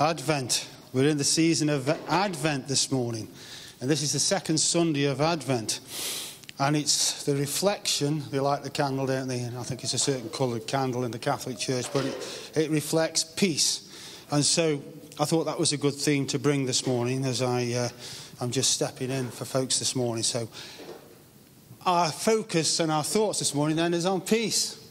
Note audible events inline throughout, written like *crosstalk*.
Advent. We're in the season of Advent this morning. And this is the second Sunday of Advent. And it's the reflection, they light the candle, don't they? And I think it's a certain coloured candle in the Catholic Church, but it, it reflects peace. And so I thought that was a good theme to bring this morning as I, uh, I'm just stepping in for folks this morning. So our focus and our thoughts this morning then is on peace.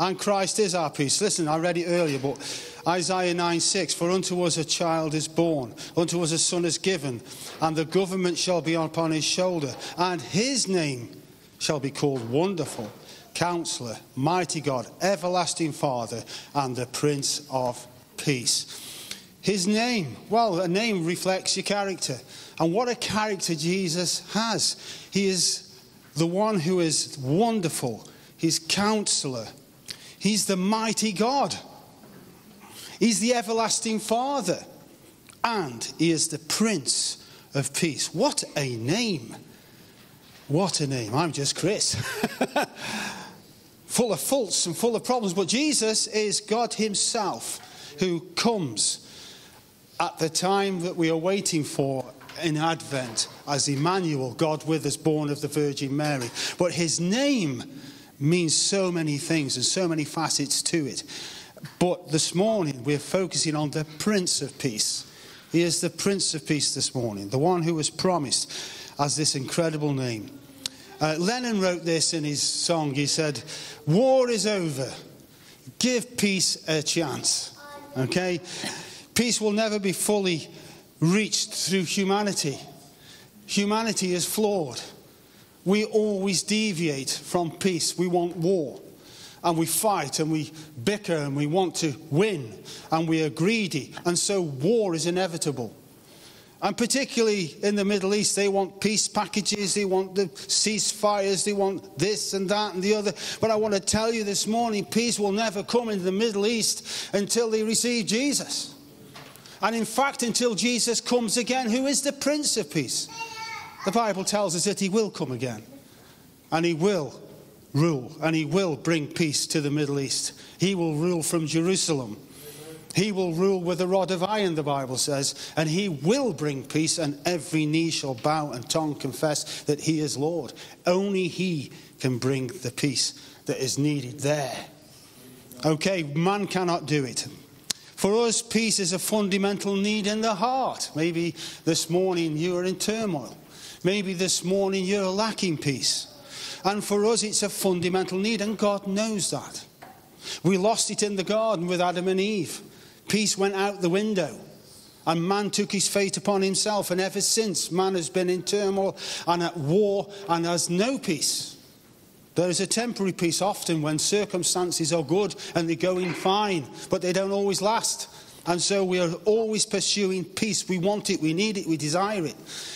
And Christ is our peace. Listen, I read it earlier, but Isaiah 9 6 For unto us a child is born, unto us a son is given, and the government shall be upon his shoulder, and his name shall be called Wonderful, Counselor, Mighty God, Everlasting Father, and the Prince of Peace. His name, well, a name reflects your character. And what a character Jesus has. He is the one who is wonderful, He's counselor, He's the mighty God. He's the everlasting Father. And He is the Prince of Peace. What a name! What a name. I'm just Chris. *laughs* full of faults and full of problems. But Jesus is God Himself who comes at the time that we are waiting for in Advent as Emmanuel, God with us, born of the Virgin Mary. But His name means so many things and so many facets to it. But this morning, we're focusing on the Prince of Peace. He is the Prince of Peace this morning, the one who was promised as this incredible name. Uh, Lennon wrote this in his song. He said, War is over. Give peace a chance. Okay? Peace will never be fully reached through humanity. Humanity is flawed we always deviate from peace. We want war. And we fight and we bicker and we want to win and we are greedy. And so war is inevitable. And particularly in the Middle East, they want peace packages, they want the ceasefires, they want this and that and the other. But I want to tell you this morning peace will never come into the Middle East until they receive Jesus. And in fact, until Jesus comes again, who is the Prince of Peace. The Bible tells us that he will come again and he will rule and he will bring peace to the Middle East. He will rule from Jerusalem. He will rule with a rod of iron, the Bible says, and he will bring peace, and every knee shall bow and tongue confess that he is Lord. Only he can bring the peace that is needed there. Okay, man cannot do it. For us, peace is a fundamental need in the heart. Maybe this morning you are in turmoil. Maybe this morning you're lacking peace. And for us, it's a fundamental need, and God knows that. We lost it in the garden with Adam and Eve. Peace went out the window, and man took his fate upon himself. And ever since, man has been in turmoil and at war and has no peace. There is a temporary peace often when circumstances are good and they're going fine, but they don't always last. And so we are always pursuing peace. We want it, we need it, we desire it.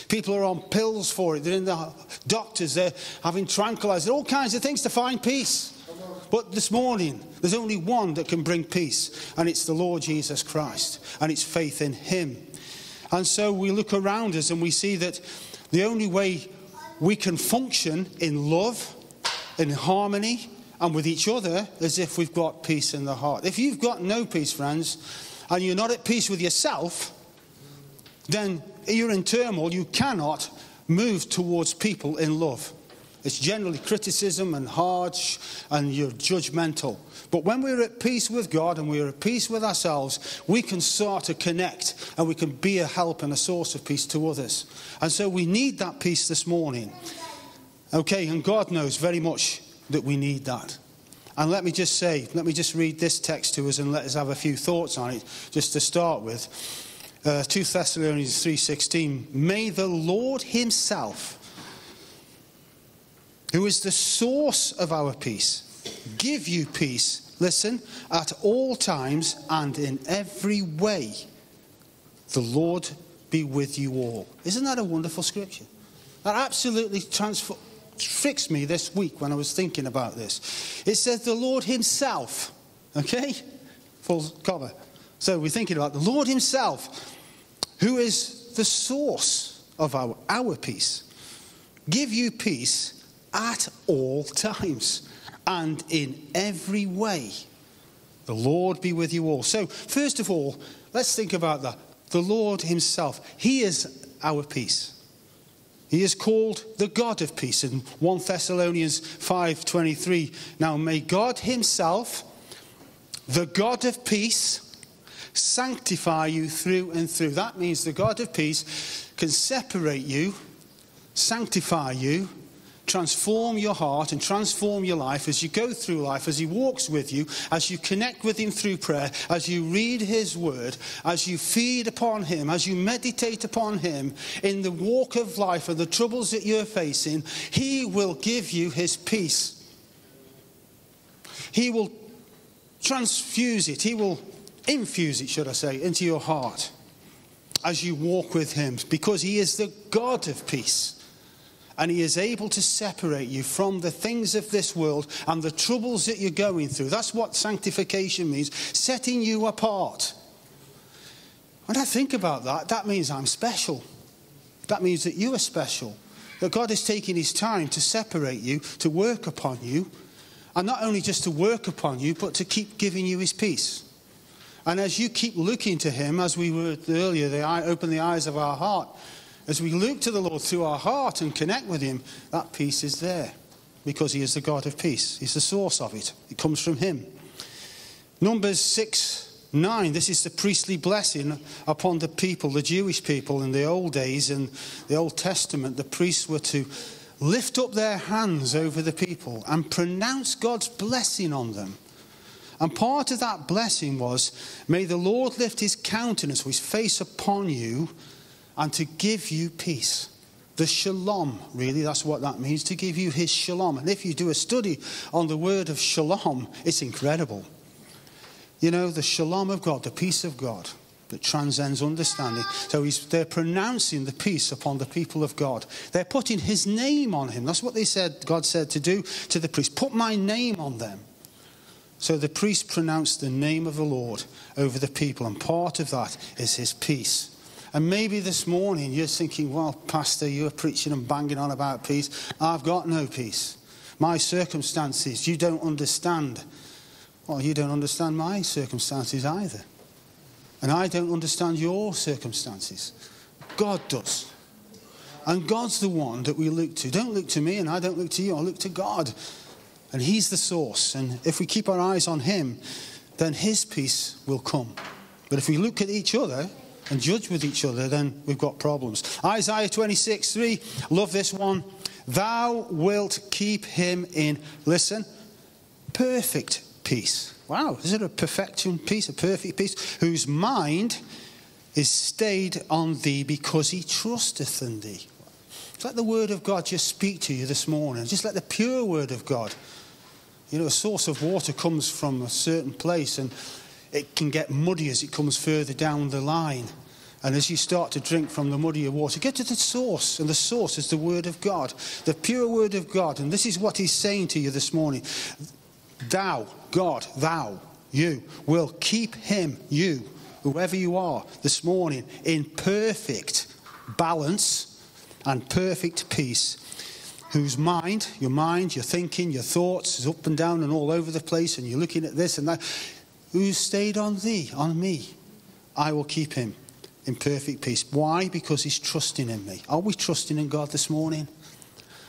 People are on pills for it, they're in the doctors, they're having tranquilizers, all kinds of things to find peace. But this morning, there's only one that can bring peace, and it's the Lord Jesus Christ, and it's faith in Him. And so we look around us and we see that the only way we can function in love, in harmony, and with each other is if we've got peace in the heart. If you've got no peace, friends, and you're not at peace with yourself, then you're in turmoil. You cannot move towards people in love. It's generally criticism and harsh, and you're judgmental. But when we're at peace with God and we're at peace with ourselves, we can start to connect and we can be a help and a source of peace to others. And so we need that peace this morning. Okay, and God knows very much that we need that. And let me just say, let me just read this text to us and let us have a few thoughts on it, just to start with. Uh, 2 Thessalonians 3.16, May the Lord himself, who is the source of our peace, give you peace, listen, at all times and in every way. The Lord be with you all. Isn't that a wonderful scripture? That absolutely transforms fixed me this week when I was thinking about this. It says the Lord Himself, okay? Full cover. So we're thinking about the Lord Himself, who is the source of our, our peace. Give you peace at all times and in every way. The Lord be with you all. So, first of all, Let's think about that. The Lord Himself, He is our peace. He is called the God of peace in 1 Thessalonians 5:23. Now may God himself, the God of peace, sanctify you through and through. That means the God of peace can separate you, sanctify you, transform your heart and transform your life as you go through life, as He walks with you, as you connect with Him through prayer, as you read His Word, as you feed upon Him, as you meditate upon Him in the walk of life and the troubles that you're facing, He will give you His peace. He will transfuse it, He will infuse it, should I say, into your heart as you walk with Him because He is the God of peace and He is able to separate you from the things of this world and the troubles that you're going through. That's what sanctification means setting you apart. When I think about that, that means I'm special. That means that you are special. That God is taking His time to separate you, to work upon you, and not only just to work upon you, but to keep giving you His peace. And as you keep looking to Him, as we were earlier, the eye, open the eyes of our heart, as we look to the Lord through our heart and connect with Him, that peace is there because He is the God of peace. He's the source of it, it comes from Him. Numbers 6 9, this is the priestly blessing upon the people, the Jewish people in the old days, in the Old Testament. The priests were to lift up their hands over the people and pronounce God's blessing on them. And part of that blessing was, May the Lord lift his countenance, his face upon you, and to give you peace. The shalom, really, that's what that means, to give you his shalom. And if you do a study on the word of shalom, it's incredible. You know, the shalom of God, the peace of God that transcends understanding. So they're pronouncing the peace upon the people of God. They're putting his name on him. That's what they said, God said to do to the priest. Put my name on them. So the priest pronounced the name of the Lord over the people, and part of that is his peace. And maybe this morning you're thinking, well, Pastor, you're preaching and banging on about peace. I've got no peace. My circumstances, you don't understand. Well, you don't understand my circumstances either. And I don't understand your circumstances. God does. And God's the one that we look to. Don't look to me and I don't look to you. I look to God. And He's the source. And if we keep our eyes on Him, then His peace will come. But if we look at each other, and judge with each other, then we've got problems. Isaiah 26 3, love this one. Thou wilt keep him in, listen, perfect peace. Wow, is it a perfection peace, a perfect peace? Whose mind is stayed on thee because he trusteth in thee. let the word of God just speak to you this morning. Just let the pure word of God. You know, a source of water comes from a certain place and it can get muddy as it comes further down the line. And as you start to drink from the muddier water, get to the source. And the source is the Word of God, the pure Word of God. And this is what He's saying to you this morning Thou, God, thou, you, will keep Him, you, whoever you are, this morning, in perfect balance and perfect peace. Whose mind, your mind, your thinking, your thoughts is up and down and all over the place, and you're looking at this and that who stayed on thee, on me, I will keep him in perfect peace. Why? Because he's trusting in me. Are we trusting in God this morning?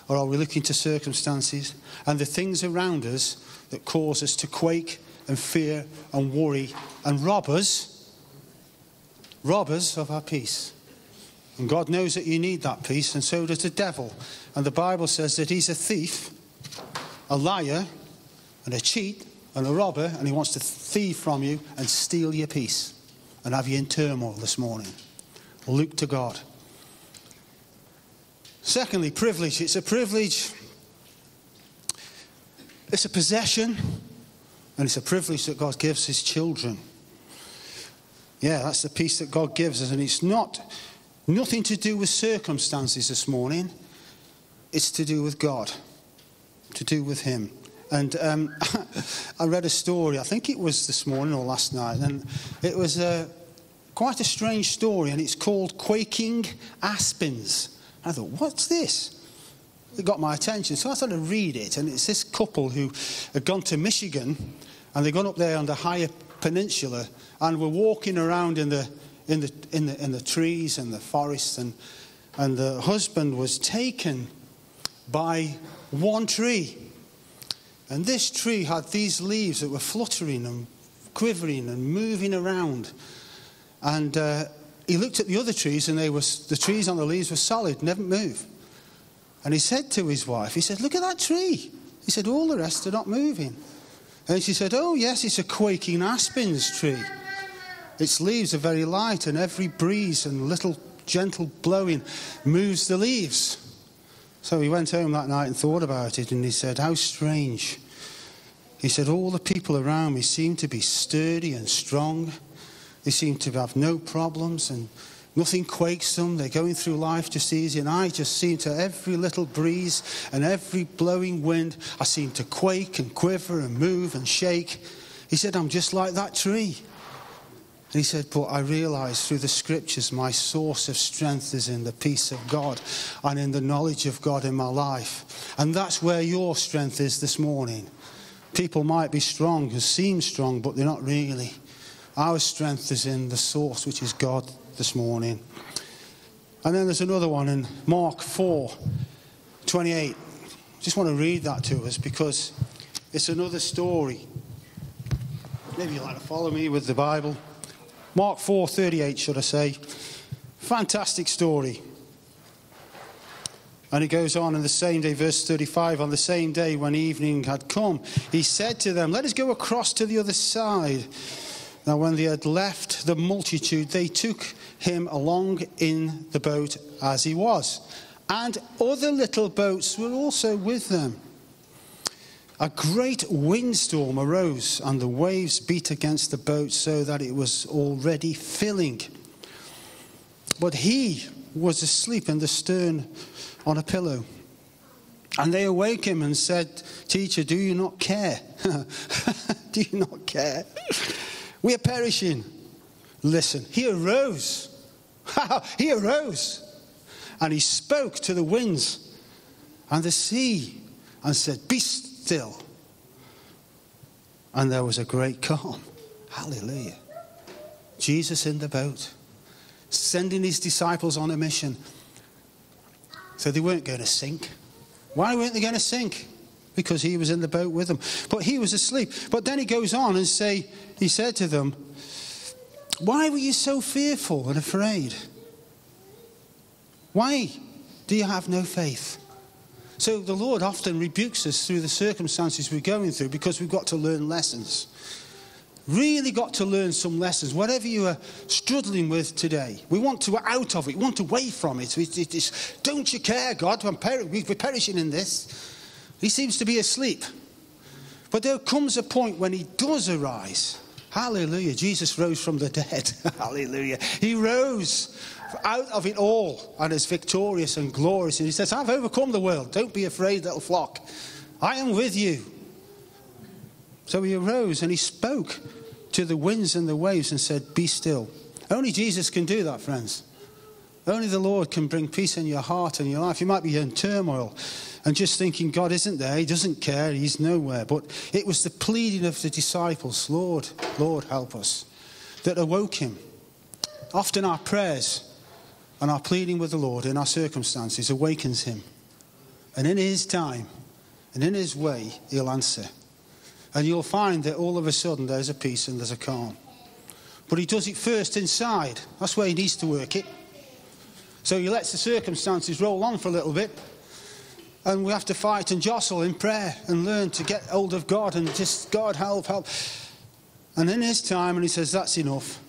Or are we looking to circumstances and the things around us that cause us to quake and fear and worry and rob us, rob us of our peace? And God knows that you need that peace, and so does the devil. And the Bible says that he's a thief, a liar, and a cheat, and a robber, and he wants to thieve from you and steal your peace and have you in turmoil this morning. Look to God. Secondly, privilege. It's a privilege, it's a possession, and it's a privilege that God gives his children. Yeah, that's the peace that God gives us, and it's not nothing to do with circumstances this morning. It's to do with God, to do with Him. And um, *laughs* I read a story, I think it was this morning or last night, and it was uh, quite a strange story, and it's called Quaking Aspens. I thought, what's this? It got my attention, so I started to read it, and it's this couple who had gone to Michigan, and they'd gone up there on the higher peninsula and were walking around in the, in the, in the, in the trees and the forests. And, and the husband was taken by one tree. And this tree had these leaves that were fluttering and quivering and moving around. And uh, he looked at the other trees, and they were, the trees on the leaves were solid, never move. And he said to his wife, he said, Look at that tree. He said, All the rest are not moving. And she said, Oh, yes, it's a quaking aspen's tree. Its leaves are very light, and every breeze and little gentle blowing moves the leaves. So he went home that night and thought about it, and he said, How strange. He said, All the people around me seem to be sturdy and strong. They seem to have no problems and nothing quakes them. They're going through life just easy. And I just seem to every little breeze and every blowing wind, I seem to quake and quiver and move and shake. He said, I'm just like that tree. And he said, But I realize through the scriptures my source of strength is in the peace of God and in the knowledge of God in my life. And that's where your strength is this morning. People might be strong and seem strong, but they're not really. Our strength is in the source, which is God this morning. And then there's another one in Mark 4 28. Just want to read that to us because it's another story. Maybe you'd like to follow me with the Bible. Mark 4 38, should I say. Fantastic story. And it goes on in the same day, verse 35 on the same day when evening had come, he said to them, Let us go across to the other side. Now, when they had left the multitude, they took him along in the boat as he was. And other little boats were also with them. A great windstorm arose, and the waves beat against the boat so that it was already filling. But he was asleep in the stern on a pillow. And they awake him and said, Teacher, do you not care? *laughs* do you not care? We are perishing. Listen, he arose. *laughs* he arose. And he spoke to the winds and the sea and said, Be still. And there was a great calm. Hallelujah. Jesus in the boat, sending his disciples on a mission. So they weren't going to sink. Why weren't they going to sink? Because he was in the boat with them. But he was asleep. But then he goes on and say, he said to them, Why were you so fearful and afraid? Why do you have no faith? So the Lord often rebukes us through the circumstances we're going through because we've got to learn lessons. Really got to learn some lessons. Whatever you are struggling with today, we want to out of it, we want away from it. It's, don't you care, God? Per- we're perishing in this. He seems to be asleep. But there comes a point when he does arise. Hallelujah. Jesus rose from the dead. *laughs* Hallelujah. He rose out of it all and is victorious and glorious. And he says, I've overcome the world. Don't be afraid, little flock. I am with you. So he arose and he spoke to the winds and the waves and said, Be still. Only Jesus can do that, friends. Only the Lord can bring peace in your heart and your life. You might be in turmoil and just thinking, God isn't there, He doesn't care, He's nowhere. But it was the pleading of the disciples, Lord, Lord, help us, that awoke Him. Often our prayers and our pleading with the Lord in our circumstances awakens Him. And in His time and in His way, He'll answer. And you'll find that all of a sudden there's a peace and there's a calm. But he does it first inside. That's where he needs to work it. So he lets the circumstances roll on for a little bit. And we have to fight and jostle in prayer and learn to get hold of God and just, God, help, help. And in his time, and he says, That's enough.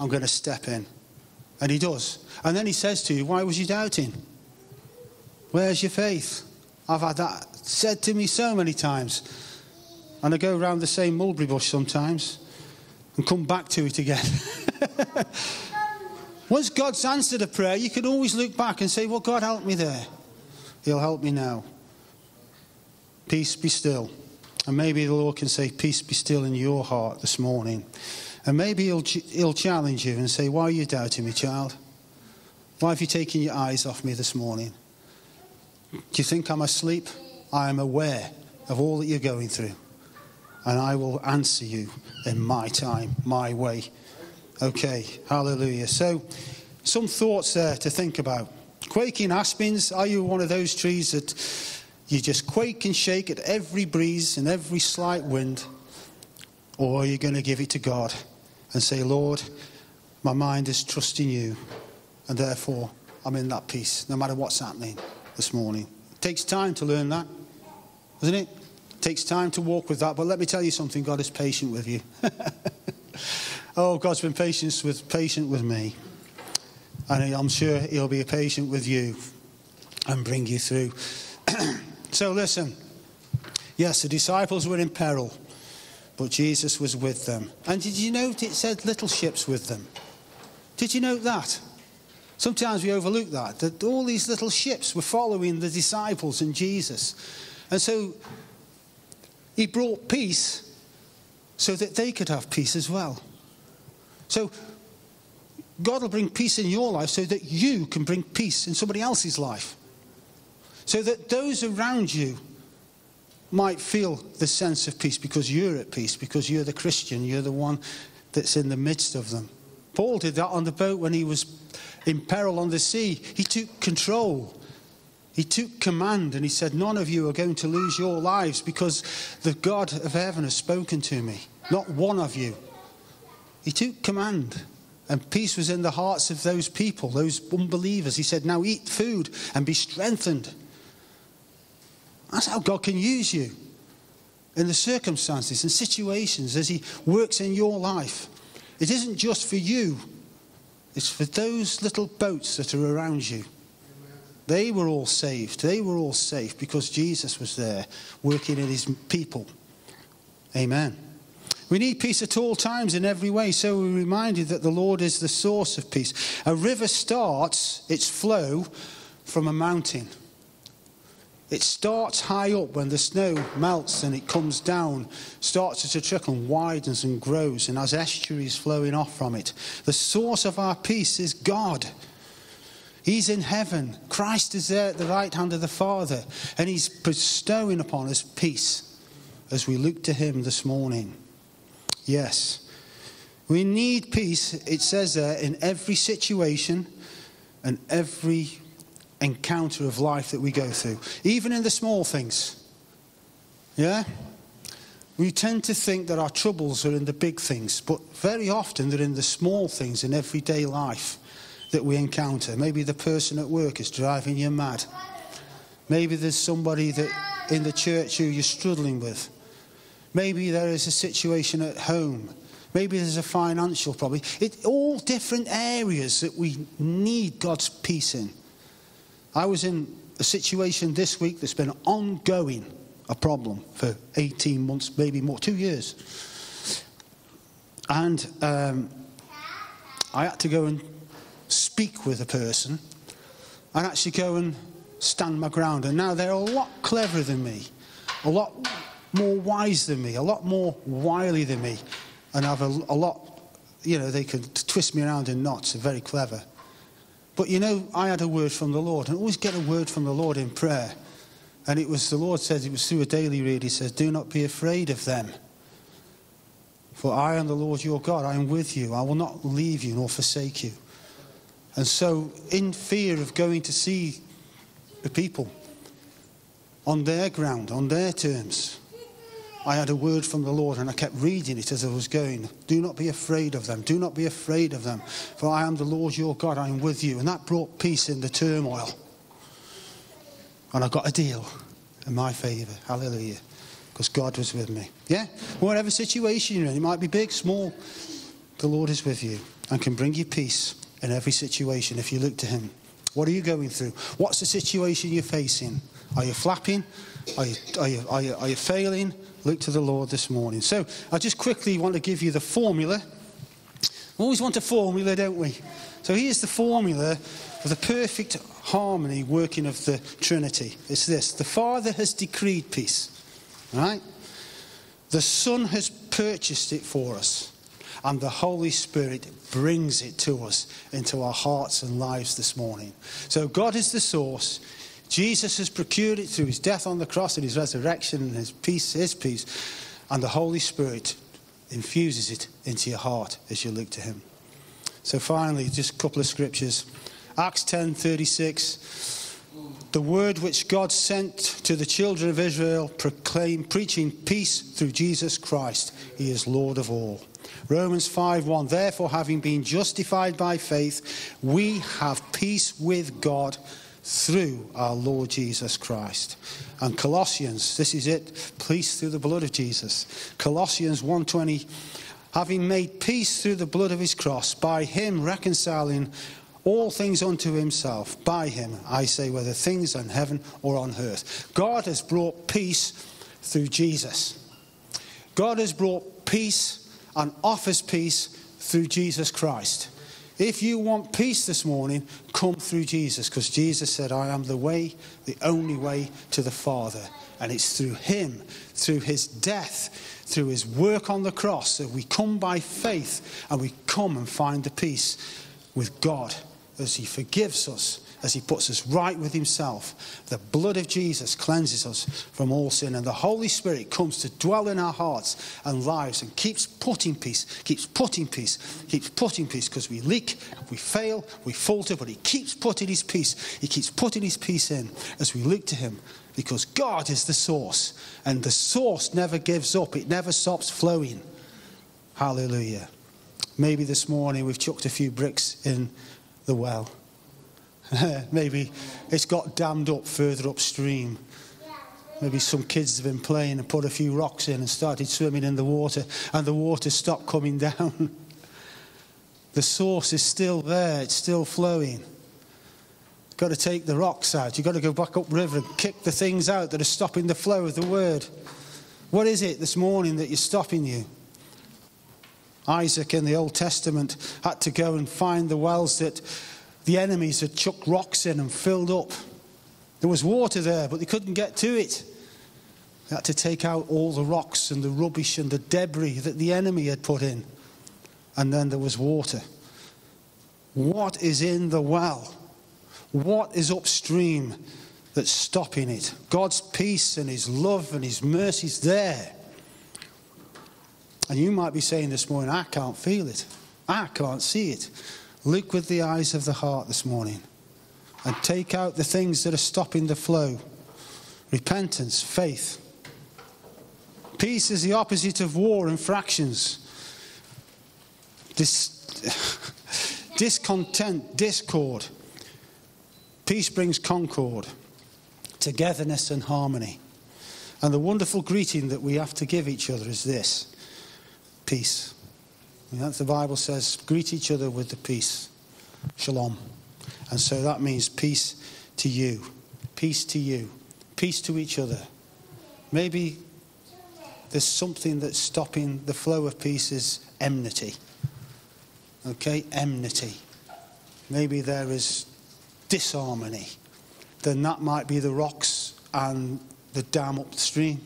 I'm going to step in. And he does. And then he says to you, Why was you doubting? Where's your faith? I've had that said to me so many times. And I go around the same mulberry bush sometimes and come back to it again. *laughs* Once God's answered a prayer, you can always look back and say, Well, God helped me there. He'll help me now. Peace be still. And maybe the Lord can say, Peace be still in your heart this morning. And maybe he'll, he'll challenge you and say, Why are you doubting me, child? Why have you taken your eyes off me this morning? Do you think I'm asleep? I am aware of all that you're going through. And I will answer you in my time, my way. Okay, hallelujah. So, some thoughts there to think about. Quaking aspens, are you one of those trees that you just quake and shake at every breeze and every slight wind? Or are you going to give it to God and say, Lord, my mind is trusting you, and therefore I'm in that peace, no matter what's happening this morning? It takes time to learn that, doesn't it? Takes time to walk with that, but let me tell you something God is patient with you. *laughs* oh, God's been patient with, patient with me. And I'm sure He'll be patient with you and bring you through. *clears throat* so, listen. Yes, the disciples were in peril, but Jesus was with them. And did you note it said little ships with them? Did you note that? Sometimes we overlook that, that all these little ships were following the disciples and Jesus. And so he brought peace so that they could have peace as well. So God will bring peace in your life so that you can bring peace in somebody else's life. So that those around you might feel the sense of peace because you're at peace, because you're the Christian, you're the one that's in the midst of them. Paul did that on the boat when he was in peril on the sea. He took control. He took command and he said, None of you are going to lose your lives because the God of heaven has spoken to me. Not one of you. He took command. And peace was in the hearts of those people, those unbelievers. He said, Now eat food and be strengthened. That's how God can use you in the circumstances and situations as He works in your life. It isn't just for you, it's for those little boats that are around you. They were all saved. They were all safe because Jesus was there working in His people. Amen. We need peace at all times in every way, so we're reminded that the Lord is the source of peace. A river starts its flow from a mountain. It starts high up when the snow melts and it comes down, starts to trickle, and widens and grows, and has estuaries flowing off from it. The source of our peace is God. He's in heaven. Christ is there at the right hand of the Father, and He's bestowing upon us peace as we look to Him this morning. Yes. We need peace, it says there, in every situation and every encounter of life that we go through, even in the small things. Yeah? We tend to think that our troubles are in the big things, but very often they're in the small things in everyday life that we encounter. Maybe the person at work is driving you mad. Maybe there's somebody that in the church who you're struggling with. Maybe there is a situation at home. Maybe there's a financial problem. It's all different areas that we need God's peace in. I was in a situation this week that's been ongoing, a problem for 18 months, maybe more, two years. And um, I had to go and speak with a person and actually go and stand my ground. And now they're a lot cleverer than me, a lot more wise than me, a lot more wily than me, and have a, a lot, you know, they can twist me around in knots. They're very clever. But you know, I had a word from the Lord, and always get a word from the Lord in prayer. And it was the Lord said, it was through a daily read, He says, Do not be afraid of them. For I am the Lord your God, I am with you, I will not leave you nor forsake you. And so, in fear of going to see the people on their ground, on their terms, I had a word from the Lord and I kept reading it as I was going. Do not be afraid of them. Do not be afraid of them. For I am the Lord your God. I am with you. And that brought peace in the turmoil. And I got a deal in my favor. Hallelujah. Because God was with me. Yeah? Whatever situation you're in, it might be big, small, the Lord is with you and can bring you peace in every situation if you look to Him. What are you going through? What's the situation you're facing? Are you flapping? Are you, are you, are you, are you failing? Look to the Lord this morning. So I just quickly want to give you the formula. We always want a formula, don't we? So here's the formula for the perfect harmony working of the Trinity. It's this the Father has decreed peace, right? The Son has purchased it for us, and the Holy Spirit brings it to us into our hearts and lives this morning. So God is the source. Jesus has procured it through his death on the cross and his resurrection and his peace, his peace. And the Holy Spirit infuses it into your heart as you look to Him. So finally, just a couple of scriptures. Acts 10:36 the word which God sent to the children of Israel proclaim preaching peace through Jesus Christ he is lord of all Romans 5:1 Therefore having been justified by faith we have peace with God through our Lord Jesus Christ. And Colossians, this is it, peace through the blood of Jesus. Colossians 1:20 having made peace through the blood of his cross by him reconciling all things unto himself by him I say whether things in heaven or on earth. God has brought peace through Jesus. God has brought peace and offers peace through Jesus Christ. If you want peace this morning, come through Jesus, because Jesus said, I am the way, the only way to the Father. And it's through Him, through His death, through His work on the cross, that we come by faith and we come and find the peace with God as He forgives us as he puts us right with himself. The blood of Jesus cleanses us from all sin, and the Holy Spirit comes to dwell in our hearts and lives and keeps putting peace, keeps putting peace, keeps putting peace because we leak, we fail, we falter, but he keeps putting his peace. He keeps putting his peace in as we look to him because God is the source, and the source never gives up, it never stops flowing. Hallelujah. Maybe this morning we've chucked a few bricks in the well. *laughs* Maybe it's got dammed up further upstream. Maybe some kids have been playing and put a few rocks in and started swimming in the water, and the water stopped coming *laughs* down. the source is still there, it's still flowing. You've got to take the rocks out. You've got to go back upriver and kick the things out that are stopping the flow of the word. What is it this morning that is stopping you? Isaac in the Old Testament had to go and find the wells that the enemies had chucked rocks in and filled up. There was water there, but they couldn't get to it. They had to take out all the rocks and the rubbish and the debris that the enemy had put in. And then there was water. What is in the well? What is upstream that's stopping it? God's peace and His love and His mercy is there. And you might be saying this morning, I can't feel it. I can't see it. Look with the eyes of the heart this morning and take out the things that are stopping the flow repentance, faith. Peace is the opposite of war and fractions. Dis- *laughs* discontent, discord. Peace brings concord, togetherness, and harmony. And the wonderful greeting that we have to give each other is this peace. The Bible says, greet each other with the peace. Shalom. And so that means peace to you, peace to you, peace to each other. Maybe there's something that's stopping the flow of peace is enmity. Okay, enmity. Maybe there is disharmony. Then that might be the rocks and the dam upstream,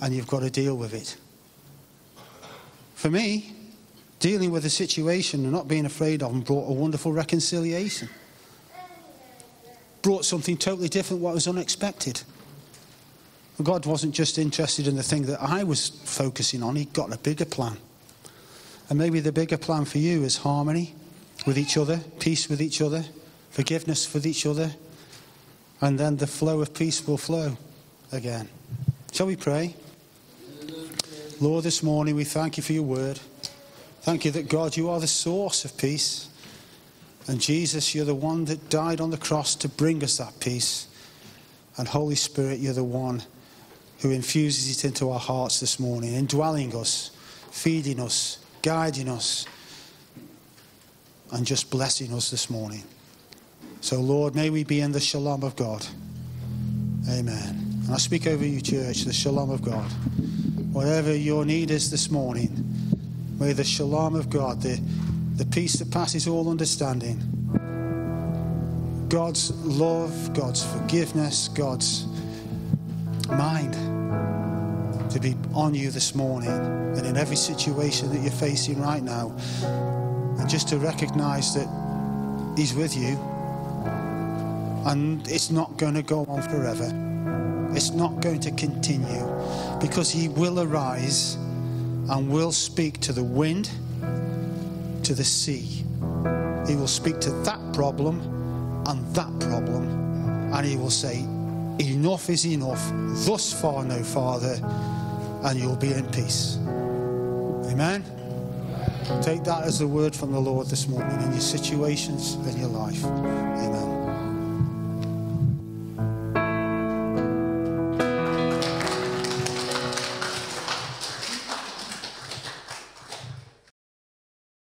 and you've got to deal with it. For me, dealing with the situation and not being afraid of them brought a wonderful reconciliation. Brought something totally different, what was unexpected. God wasn't just interested in the thing that I was focusing on, He got a bigger plan. And maybe the bigger plan for you is harmony with each other, peace with each other, forgiveness with each other, and then the flow of peace will flow again. Shall we pray? Lord, this morning we thank you for your word. Thank you that God, you are the source of peace. And Jesus, you're the one that died on the cross to bring us that peace. And Holy Spirit, you're the one who infuses it into our hearts this morning, indwelling us, feeding us, guiding us, and just blessing us this morning. So, Lord, may we be in the shalom of God. Amen. And I speak over you, church, the shalom of God. Whatever your need is this morning, May the shalom of God, the, the peace that passes all understanding, God's love, God's forgiveness, God's mind to be on you this morning and in every situation that you're facing right now. And just to recognize that He's with you and it's not going to go on forever. It's not going to continue because He will arise and will speak to the wind, to the sea. He will speak to that problem and that problem, and He will say, Enough is enough, thus far no farther, and you'll be in peace. Amen. Take that as a word from the Lord this morning in your situations in your life. Amen.